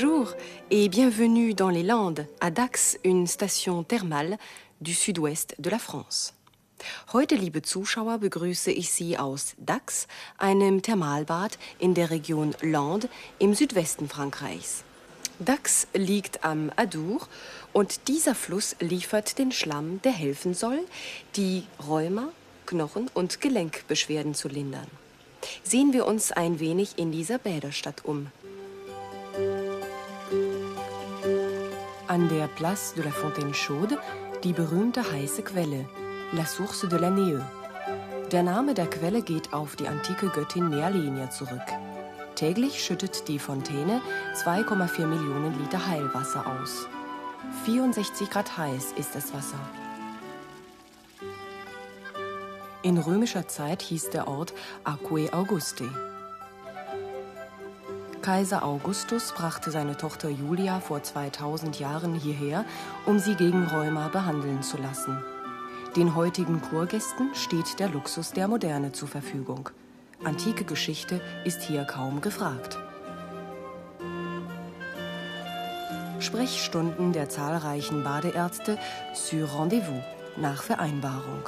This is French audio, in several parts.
Bonjour et bienvenue dans les Landes, à Dax, une station thermale du sud-ouest de la France. Heute, liebe Zuschauer, begrüße ich Sie aus Dax, einem Thermalbad in der Region Landes im Südwesten Frankreichs. Dax liegt am Adour und dieser Fluss liefert den Schlamm, der helfen soll, die Rheuma, Knochen- und Gelenkbeschwerden zu lindern. Sehen wir uns ein wenig in dieser Bäderstadt um. An der Place de la Fontaine Chaude die berühmte heiße Quelle, La Source de la Neu. Der Name der Quelle geht auf die antike Göttin Nealenia zurück. Täglich schüttet die Fontäne 2,4 Millionen Liter Heilwasser aus. 64 Grad heiß ist das Wasser. In römischer Zeit hieß der Ort Aquae Auguste. Kaiser Augustus brachte seine Tochter Julia vor 2000 Jahren hierher, um sie gegen Rheuma behandeln zu lassen. Den heutigen Kurgästen steht der Luxus der Moderne zur Verfügung. Antike Geschichte ist hier kaum gefragt. Sprechstunden der zahlreichen Badeärzte sur Rendezvous nach Vereinbarung.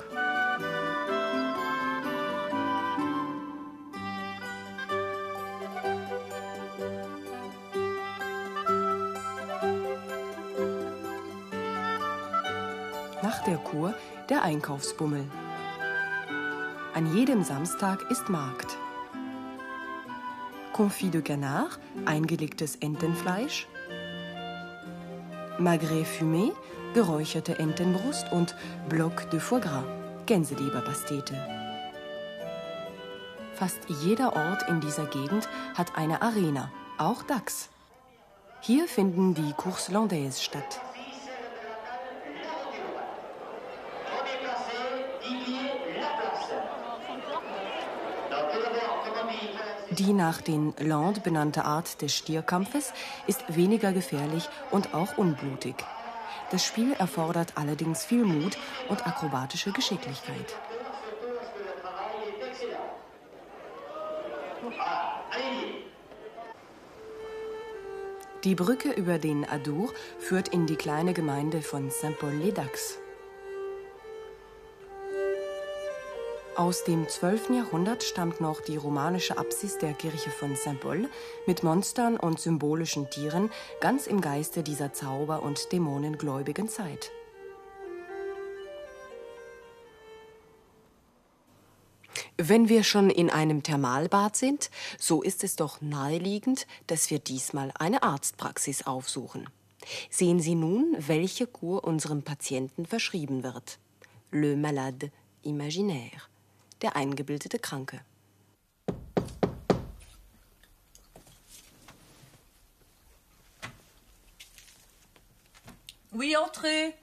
Der Einkaufsbummel. An jedem Samstag ist Markt. Confit de canard, eingelegtes Entenfleisch. Magret fumé, geräucherte Entenbrust und Bloc de foie gras, Gänseleberpastete. Fast jeder Ort in dieser Gegend hat eine Arena, auch Dax. Hier finden die Courses Landaises statt. Die nach den Landes benannte Art des Stierkampfes ist weniger gefährlich und auch unblutig. Das Spiel erfordert allerdings viel Mut und akrobatische Geschicklichkeit. Die Brücke über den Adour führt in die kleine Gemeinde von Saint-Paul-les-Dax. Aus dem 12. Jahrhundert stammt noch die romanische Apsis der Kirche von Saint-Paul mit Monstern und symbolischen Tieren, ganz im Geiste dieser Zauber- und Dämonengläubigen Zeit. Wenn wir schon in einem Thermalbad sind, so ist es doch naheliegend, dass wir diesmal eine Arztpraxis aufsuchen. Sehen Sie nun, welche Kur unserem Patienten verschrieben wird. Le malade imaginaire, der eingebildete Kranke. Oui, entrez.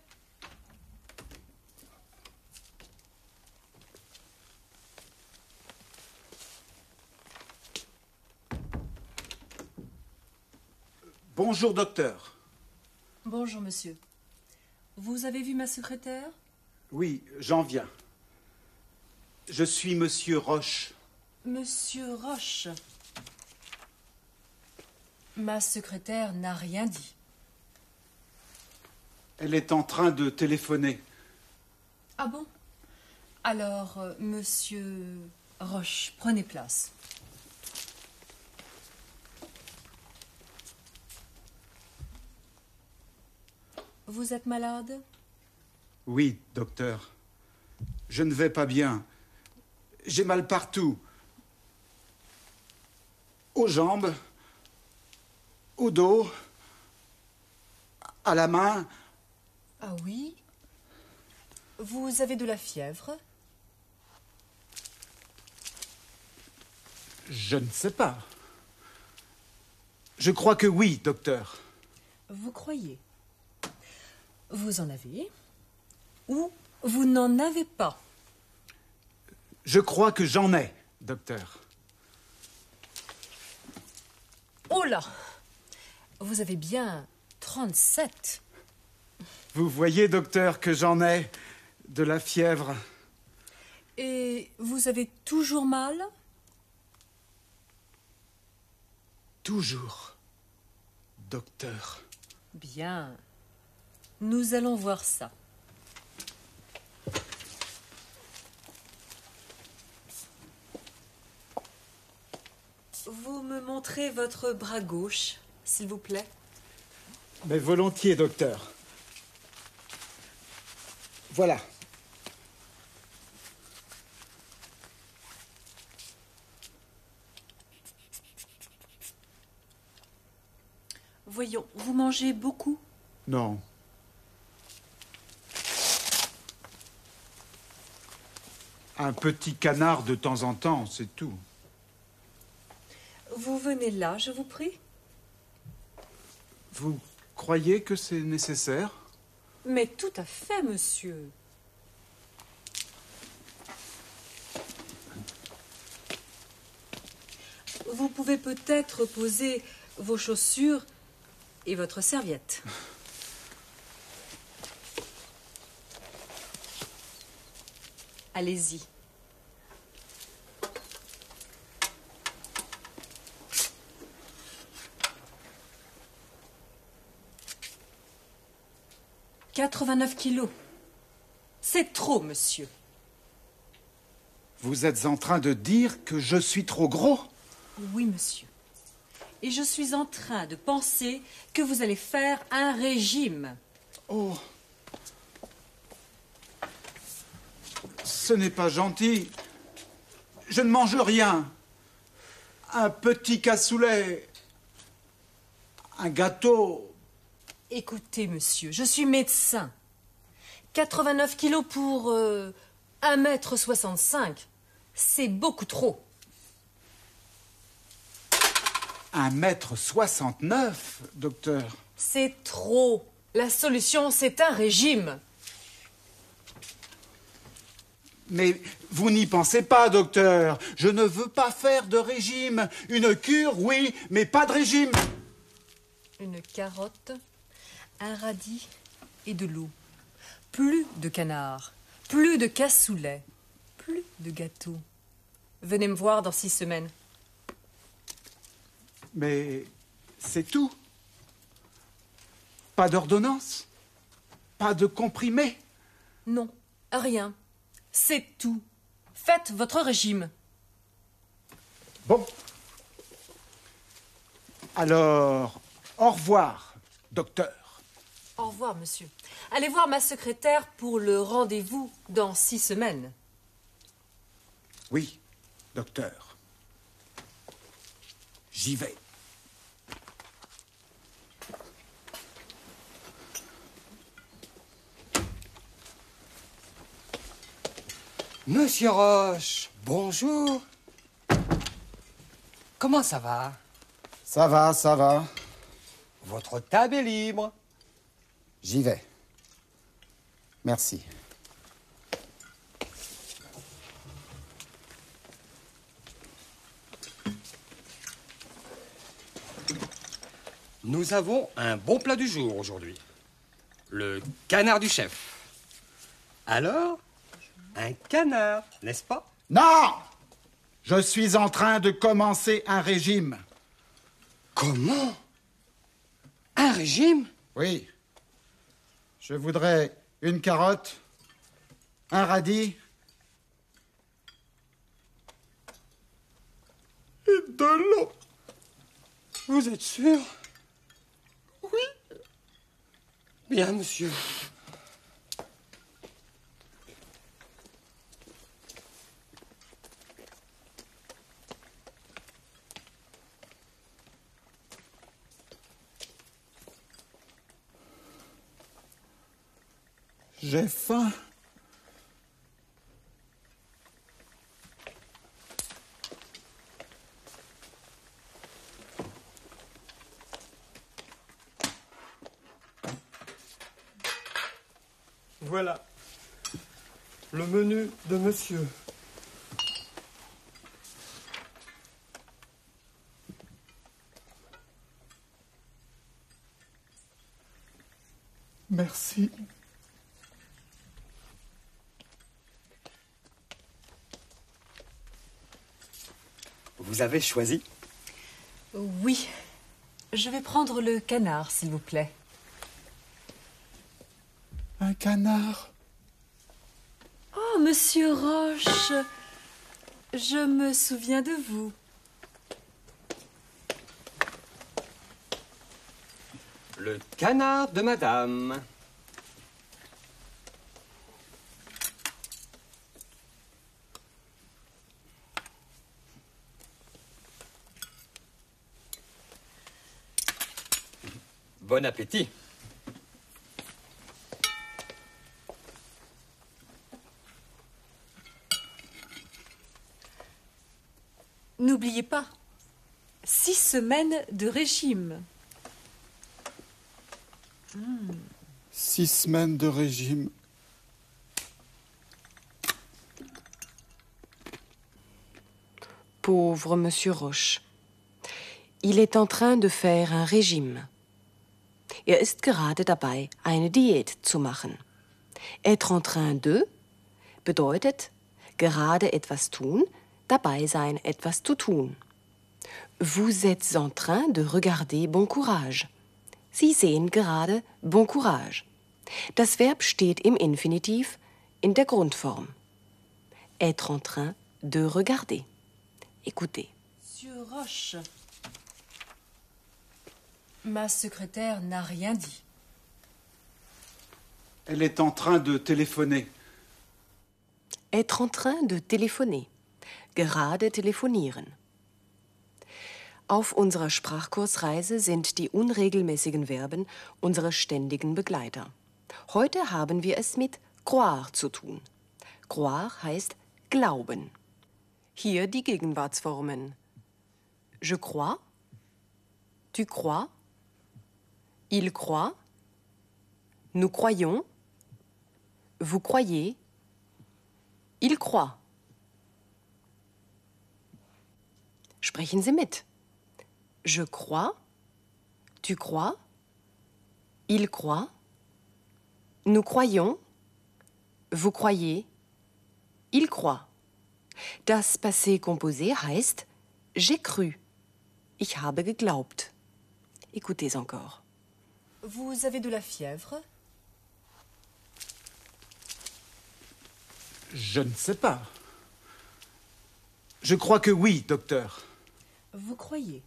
Bonjour, docteur. Bonjour, monsieur. Vous avez vu ma secrétaire? Oui, j'en viens. Je suis monsieur Roche. Monsieur Roche. Ma secrétaire n'a rien dit. Elle est en train de téléphoner. Ah bon? Alors, euh, monsieur Roche, prenez place. Vous êtes malade? Oui, docteur. Je ne vais pas bien. J'ai mal partout. Aux jambes, au dos, à la main. Ah oui? Vous avez de la fièvre? Je ne sais pas. Je crois que oui, docteur. Vous croyez? Vous en avez? Ou vous n'en avez pas? Je crois que j'en ai, docteur. Oh là Vous avez bien 37. Vous voyez, docteur, que j'en ai de la fièvre. Et vous avez toujours mal? Toujours. docteur. Bien. Nous allons voir ça. Montrez votre bras gauche, s'il vous plaît. Mais volontiers, docteur. Voilà. Voyons, vous mangez beaucoup? Non. Un petit canard de temps en temps, c'est tout. Vous venez là, je vous prie Vous croyez que c'est nécessaire? Mais tout à fait, monsieur. Vous pouvez peut-être poser vos chaussures et votre serviette. Allez-y. Quatre-vingt-neuf kilos. C'est trop, monsieur. Vous êtes en train de dire que je suis trop gros? Oui, monsieur. Et je suis en train de penser que vous allez faire un régime. Oh. Ce n'est pas gentil. Je ne mange rien. Un petit cassoulet. Un gâteau. Écoutez, monsieur, je suis médecin. 89 kilos pour euh, 1m65. C'est beaucoup trop. Un mètre soixante-neuf, docteur. C'est trop. La solution, c'est un régime. Mais vous n'y pensez pas, docteur. Je ne veux pas faire de régime. Une cure, oui, mais pas de régime. Une carotte, un radis et de l'eau. Plus de canard, plus de cassoulet, plus de gâteau. Venez me voir dans six semaines. Mais c'est tout. Pas d'ordonnance. Pas de comprimé. Non, rien. C'est tout. Faites votre régime. Bon. Alors, au revoir, docteur. Au revoir, monsieur. Allez voir ma secrétaire pour le rendez-vous dans six semaines. Oui, docteur. J'y vais. Monsieur Roche, bonjour. Comment ça va? Ça va, ça va. Votre table est libre. J'y vais. Merci. Nous avons un bon plat du jour aujourd'hui. Le canard du chef. Alors, un canard, n'est-ce pas? Non Je suis en train de commencer un régime. Comment? Un régime? Oui. Je voudrais une carotte, un radis et de l'eau. Vous êtes sûr? Oui. Bien, monsieur. J'ai faim. Voilà. Le menu de monsieur. Merci. Vous avez choisi Oui. Je vais prendre le canard, s'il vous plaît. Un canard? Oh, monsieur Roche, je me souviens de vous. Le canard de madame. Bon appétit. N'oubliez pas, six semaines de régime. Six semaines de régime. Pauvre Monsieur Roche. Il est en train de faire un Régime. Er ist gerade dabei, eine Diät zu machen. Être en train de bedeutet gerade etwas tun, dabei sein, etwas zu tun. Vous êtes en train de regarder Bon Courage. Sie sehen gerade Bon Courage. Das Verb steht im Infinitiv in der Grundform. Être en train de regarder. Écoutez. Monsieur Roche, ma secrétaire n'a rien dit. Elle est en train de téléphoner. Être en train de téléphoner. Gerade telefonieren. Auf unserer Sprachkursreise sind die unregelmäßigen Verben unsere ständigen Begleiter. Heute haben wir es mit croire zu tun. Croire heißt glauben. Hier die Gegenwartsformen. Je crois, tu crois, il croit, nous croyons, vous croyez, il croit. Sprechen Sie mit. Je crois, tu crois, il croit, nous croyons, vous croyez, il croit. Das Passé composé heißt j'ai cru. Ich habe geglaubt. Écoutez encore. Vous avez de la fièvre? Je ne sais pas. Je crois que oui, docteur. Vous croyez?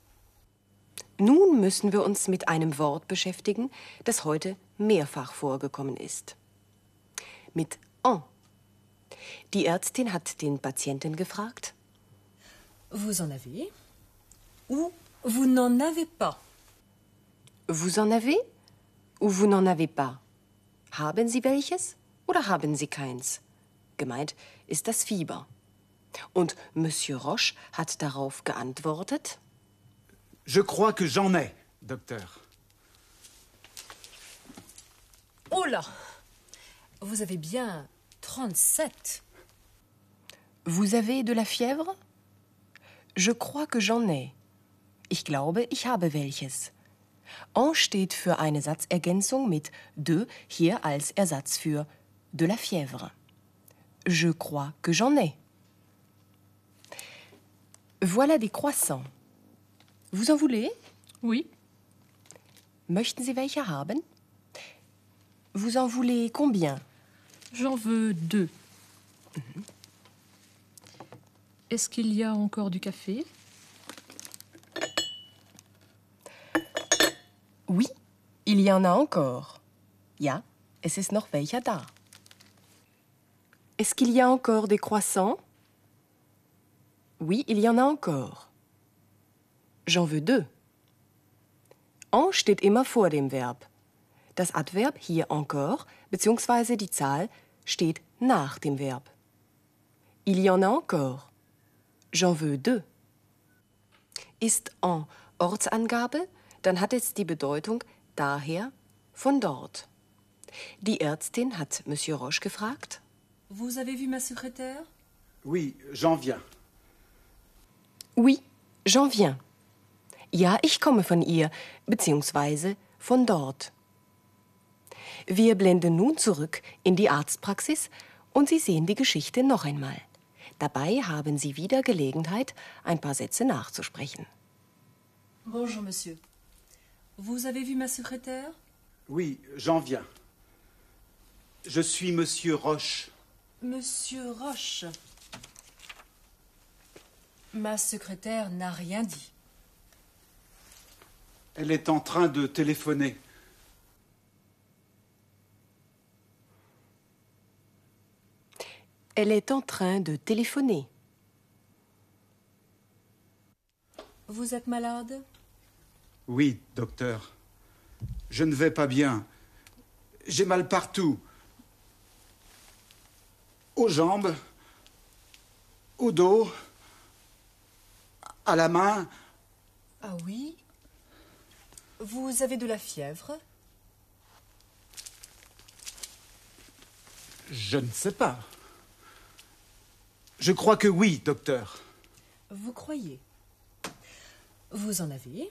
Nun müssen wir uns mit einem Wort beschäftigen, das heute mehrfach vorgekommen ist. Mit en. Die Ärztin hat den Patienten gefragt, Vous en avez? Ou vous n'en avez pas? Vous en avez? Ou vous n'en avez pas? Haben Sie welches oder haben Sie keins? Gemeint ist das Fieber. Und Monsieur Roche hat darauf geantwortet, Je crois que j'en ai, docteur. Oh là Vous avez bien 37. Vous avez de la fièvre? Je crois que j'en ai. Ich glaube, ich habe welches. En steht für eine Satzergänzung mit de hier als Ersatz für de la fièvre. Je crois que j'en ai. Voilà des croissants. Vous en voulez? Oui, Möchten Sie welche haben? Vous en voulez combien? j'en veux deux. Est-ce qu'il y a encore du café? Oui, il y en a encore. Ja, es ist noch welcher da? Est-ce qu'il y a encore des croissants? Oui, il y en a encore. J'en veux deux. En steht immer vor dem Verb. Das Adverb hier encore bzw. die Zahl steht nach dem Verb. Il y en a encore. J'en veux deux. Ist en Ortsangabe, dann hat es die Bedeutung daher, von dort. Die Ärztin hat Monsieur Roche gefragt, Vous avez vu ma secrétaire Oui, j'en viens. Oui, j'en viens. Ja, ich komme von ihr, beziehungsweise von dort. Wir blenden nun zurück in die Arztpraxis und Sie sehen die Geschichte noch einmal. Dabei haben Sie wieder Gelegenheit, ein paar Sätze nachzusprechen. Bonjour, monsieur. Vous avez vu ma secrétaire? Oui, j'en viens. Je suis Monsieur Roche. Monsieur Roche. Ma secrétaire n'a rien dit. Elle est en train de téléphoner. Elle est en train de téléphoner. Vous êtes malade? Oui, docteur. Je ne vais pas bien. J'ai mal partout. Aux jambes, au dos, à la main. Ah oui? Vous avez de la fièvre? Je ne sais pas. Je crois que oui, docteur. Vous croyez Vous en avez?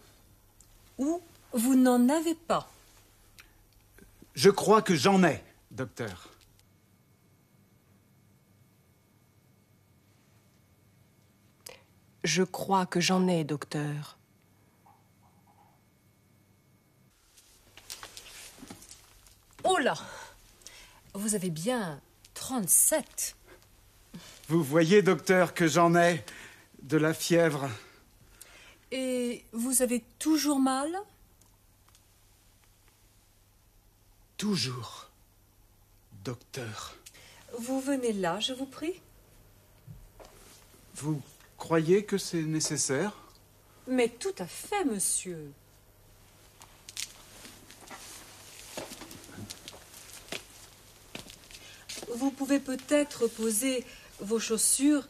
Ou vous n'en avez pas Je crois que j'en ai, docteur. Je crois que j'en ai, docteur. Oh là Vous avez bien 37 Vous voyez, docteur, que j'en ai de la fièvre. Et vous avez toujours mal? Toujours, docteur. Vous venez là, je vous prie Vous croyez que c'est nécessaire? Mais tout à fait, monsieur. Vous pouvez peut-être poser vos chaussures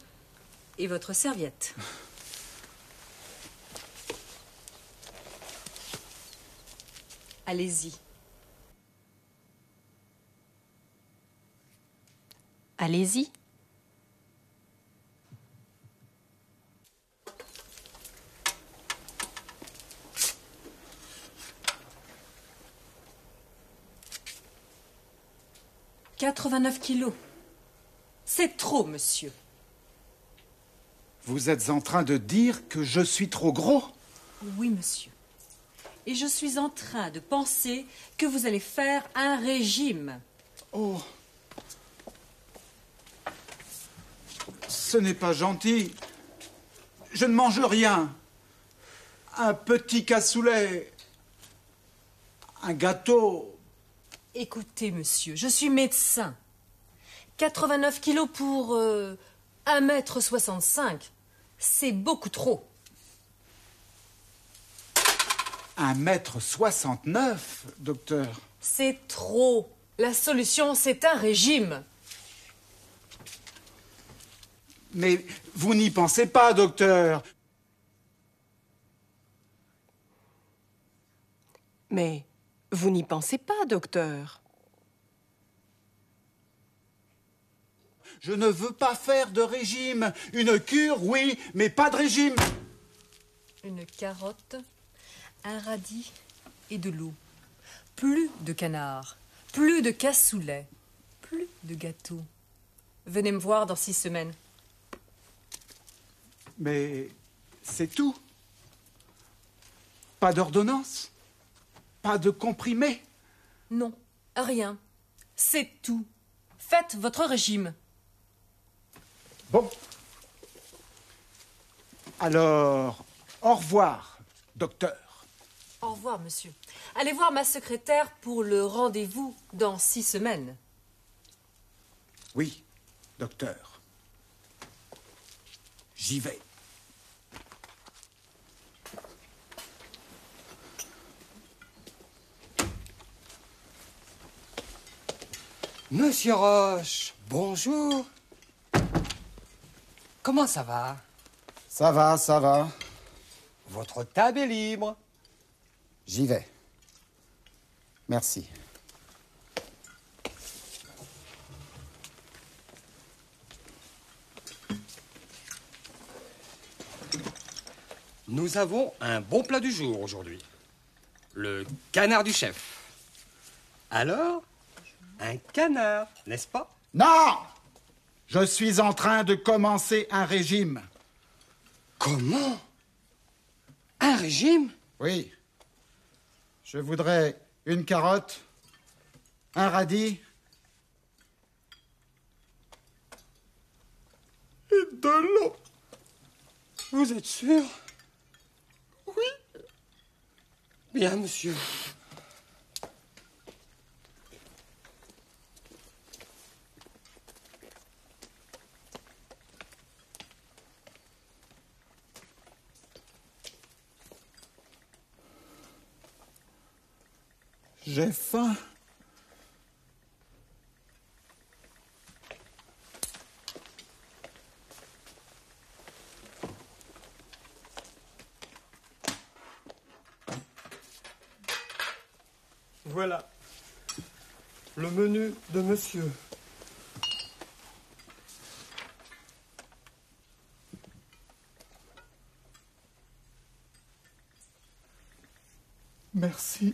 et votre serviette. Allez-y. Allez-y. « 89 kilos. C'est trop, monsieur. Vous êtes en train de dire que je suis trop gros? Oui, monsieur. Et je suis en train de penser que vous allez faire un régime. Oh. Ce n'est pas gentil. Je ne mange rien. Un petit cassoulet. Un gâteau. Écoutez, monsieur, je suis médecin. 89 kilos pour euh, 1m65, c'est beaucoup trop. Un mètre soixante-neuf, docteur. C'est trop. La solution, c'est un régime. Mais vous n'y pensez pas, docteur. Mais vous n'y pensez pas, docteur. Je ne veux pas faire de régime. Une cure, oui, mais pas de régime. Une carotte, un radis et de l'eau. Plus de canard, plus de cassoulet, plus de gâteau. Venez me voir dans six semaines. Mais c'est tout. Pas d'ordonnance. Pas de comprimé. Non, rien. C'est tout. Faites votre régime. Bon. Alors, au revoir, docteur. Au revoir, monsieur. Allez voir ma secrétaire pour le rendez-vous dans six semaines. Oui, docteur. J'y vais. Monsieur Roche, bonjour. Comment ça va? Ça va, ça va. Votre table est libre. J'y vais. Merci. Nous avons un bon plat du jour aujourd'hui. Le canard du chef. Alors, un canard, n'est-ce pas? Non Je suis en train de commencer un régime. Comment? Un régime? Oui. Je voudrais une carotte, un radis et de l'eau. Vous êtes sûr? Oui. Bien, monsieur. Voilà. Le menu de monsieur. Merci.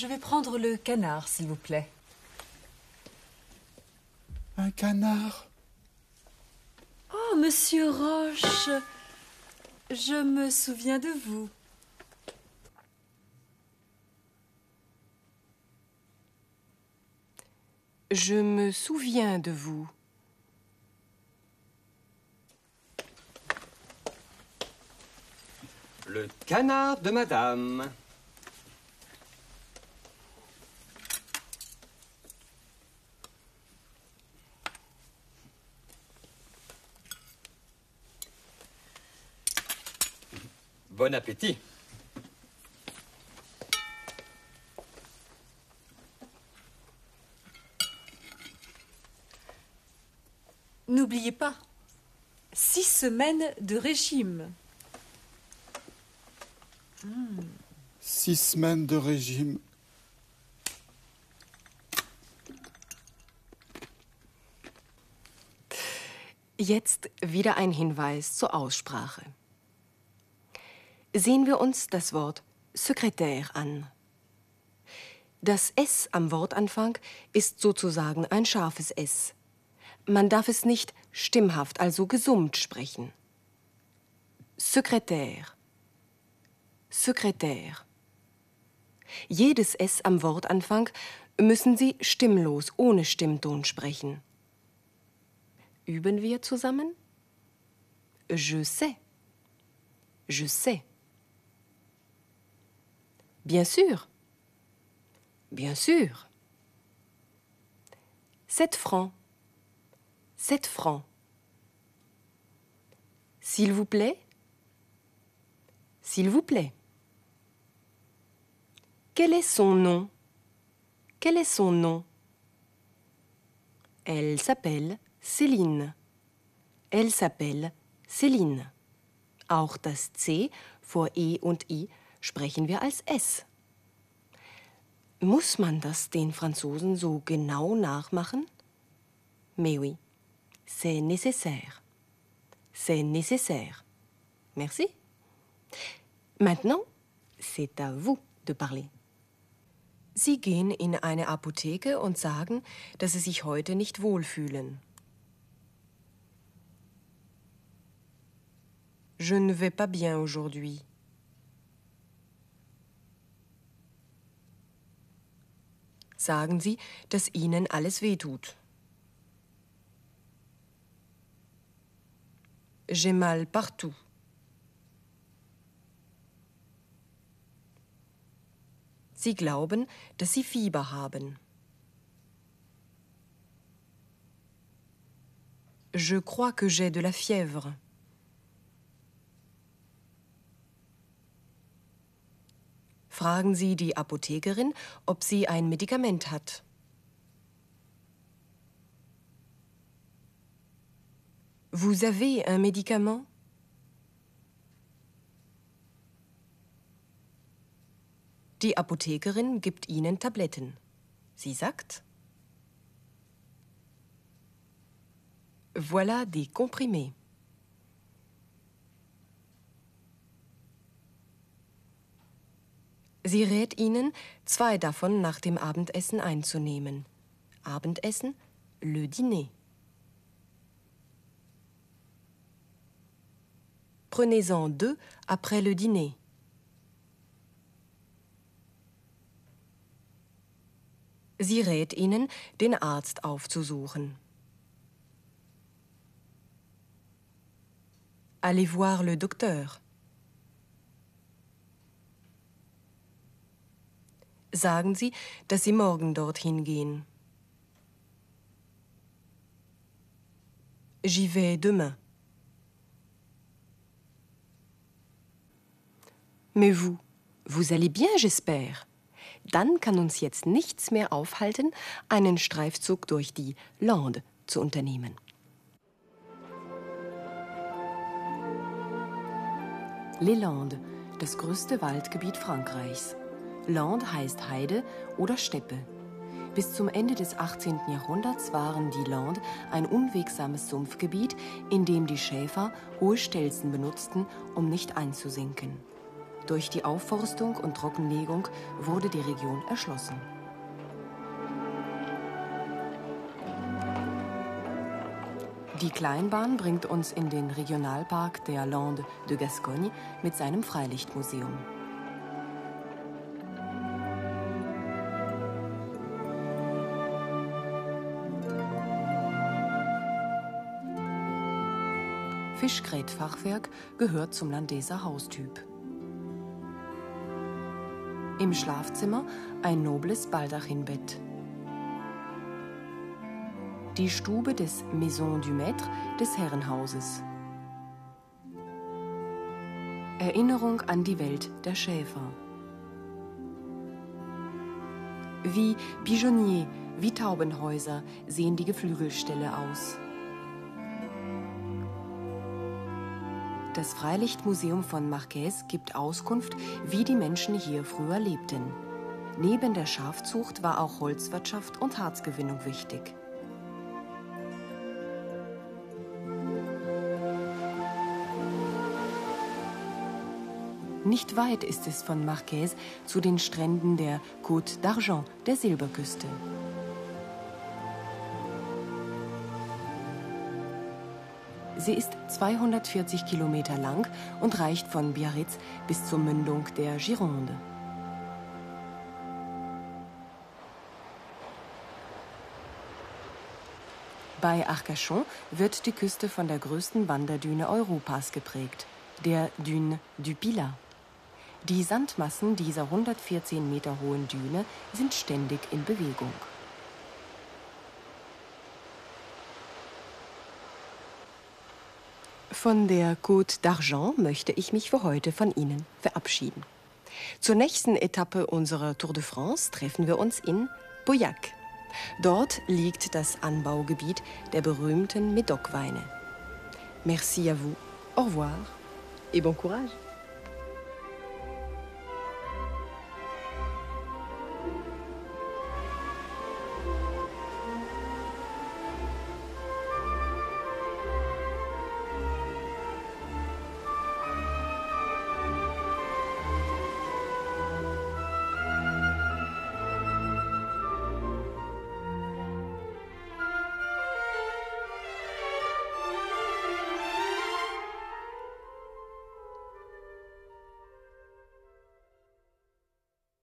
Je vais prendre le canard, s'il vous plaît. Un canard. Oh, monsieur Roche, je me souviens de vous. Je me souviens de vous. Le canard de madame. Bon appétit. N'oubliez pas, six semaines de régime. Six semaines de régime. Jetzt wieder ein Hinweis zur Aussprache. Sehen wir uns das Wort Sekretär an. Das S am Wortanfang ist sozusagen ein scharfes S. Man darf es nicht stimmhaft, also gesummt sprechen. Sekretär. Sekretär. Jedes S am Wortanfang müssen Sie stimmlos, ohne Stimmton sprechen. Üben wir zusammen? Je sais. Je sais. Bien sûr. Bien sûr. Sept francs. Sept francs. S'il vous plaît. S'il vous plaît. Quel est son nom? Quel est son nom? Elle s'appelle Céline. Elle s'appelle Céline. Auch das C vor E und I sprechen wir als S. Muss man das den Franzosen so genau nachmachen? Mais oui, c'est nécessaire. C'est nécessaire. Merci. Maintenant, c'est à vous de parler. Sie gehen in eine Apotheke und sagen, dass Sie sich heute nicht wohlfühlen. Je ne vais pas bien aujourd'hui. Sagen Sie, dass Ihnen alles wehtut. J'ai mal partout. Sie glauben, dass Sie Fieber haben. Je crois que j'ai de la fièvre. Fragen Sie die Apothekerin, ob sie ein Medikament hat. Vous avez un médicament Die Apothekerin gibt Ihnen Tabletten. Sie sagt Voilà des comprimés. Sie rät ihnen, zwei davon nach dem Abendessen einzunehmen. Abendessen, le dîner. Prenez-en deux après le dîner. Sie rät ihnen, den Arzt aufzusuchen. Allez voir le docteur. Sagen Sie, dass Sie morgen dorthin gehen. J'y vais demain. Mais vous, vous allez bien, j'espère. Dann kann uns jetzt nichts mehr aufhalten, einen Streifzug durch die Lande zu unternehmen. Les Landes, das größte Waldgebiet Frankreichs. Land heißt Heide oder Steppe. Bis zum Ende des 18. Jahrhunderts waren die Landes ein unwegsames Sumpfgebiet, in dem die Schäfer hohe Stelzen benutzten, um nicht einzusinken. Durch die Aufforstung und Trockenlegung wurde die Region erschlossen. Die Kleinbahn bringt uns in den Regionalpark der Lande de Gascogne mit seinem Freilichtmuseum. Fischgrätfachwerk gehört zum Landeser Haustyp. Im Schlafzimmer ein nobles Baldachinbett. Die Stube des Maison du Maître des Herrenhauses. Erinnerung an die Welt der Schäfer. Wie Pigeonnier, wie Taubenhäuser sehen die Geflügelställe aus. Das Freilichtmuseum von Marquez gibt Auskunft, wie die Menschen hier früher lebten. Neben der Schafzucht war auch Holzwirtschaft und Harzgewinnung wichtig. Nicht weit ist es von Marquez zu den Stränden der Côte d'Argent, der Silberküste. Sie ist 240 Kilometer lang und reicht von Biarritz bis zur Mündung der Gironde. Bei Arcachon wird die Küste von der größten Wanderdüne Europas geprägt, der Dune du Pilat. Die Sandmassen dieser 114 Meter hohen Düne sind ständig in Bewegung. Von der Côte d'Argent möchte ich mich für heute von Ihnen verabschieden. Zur nächsten Etappe unserer Tour de France treffen wir uns in Pauillac. Dort liegt das Anbaugebiet der berühmten Médoc-Weine. Merci à vous, au revoir et bon courage.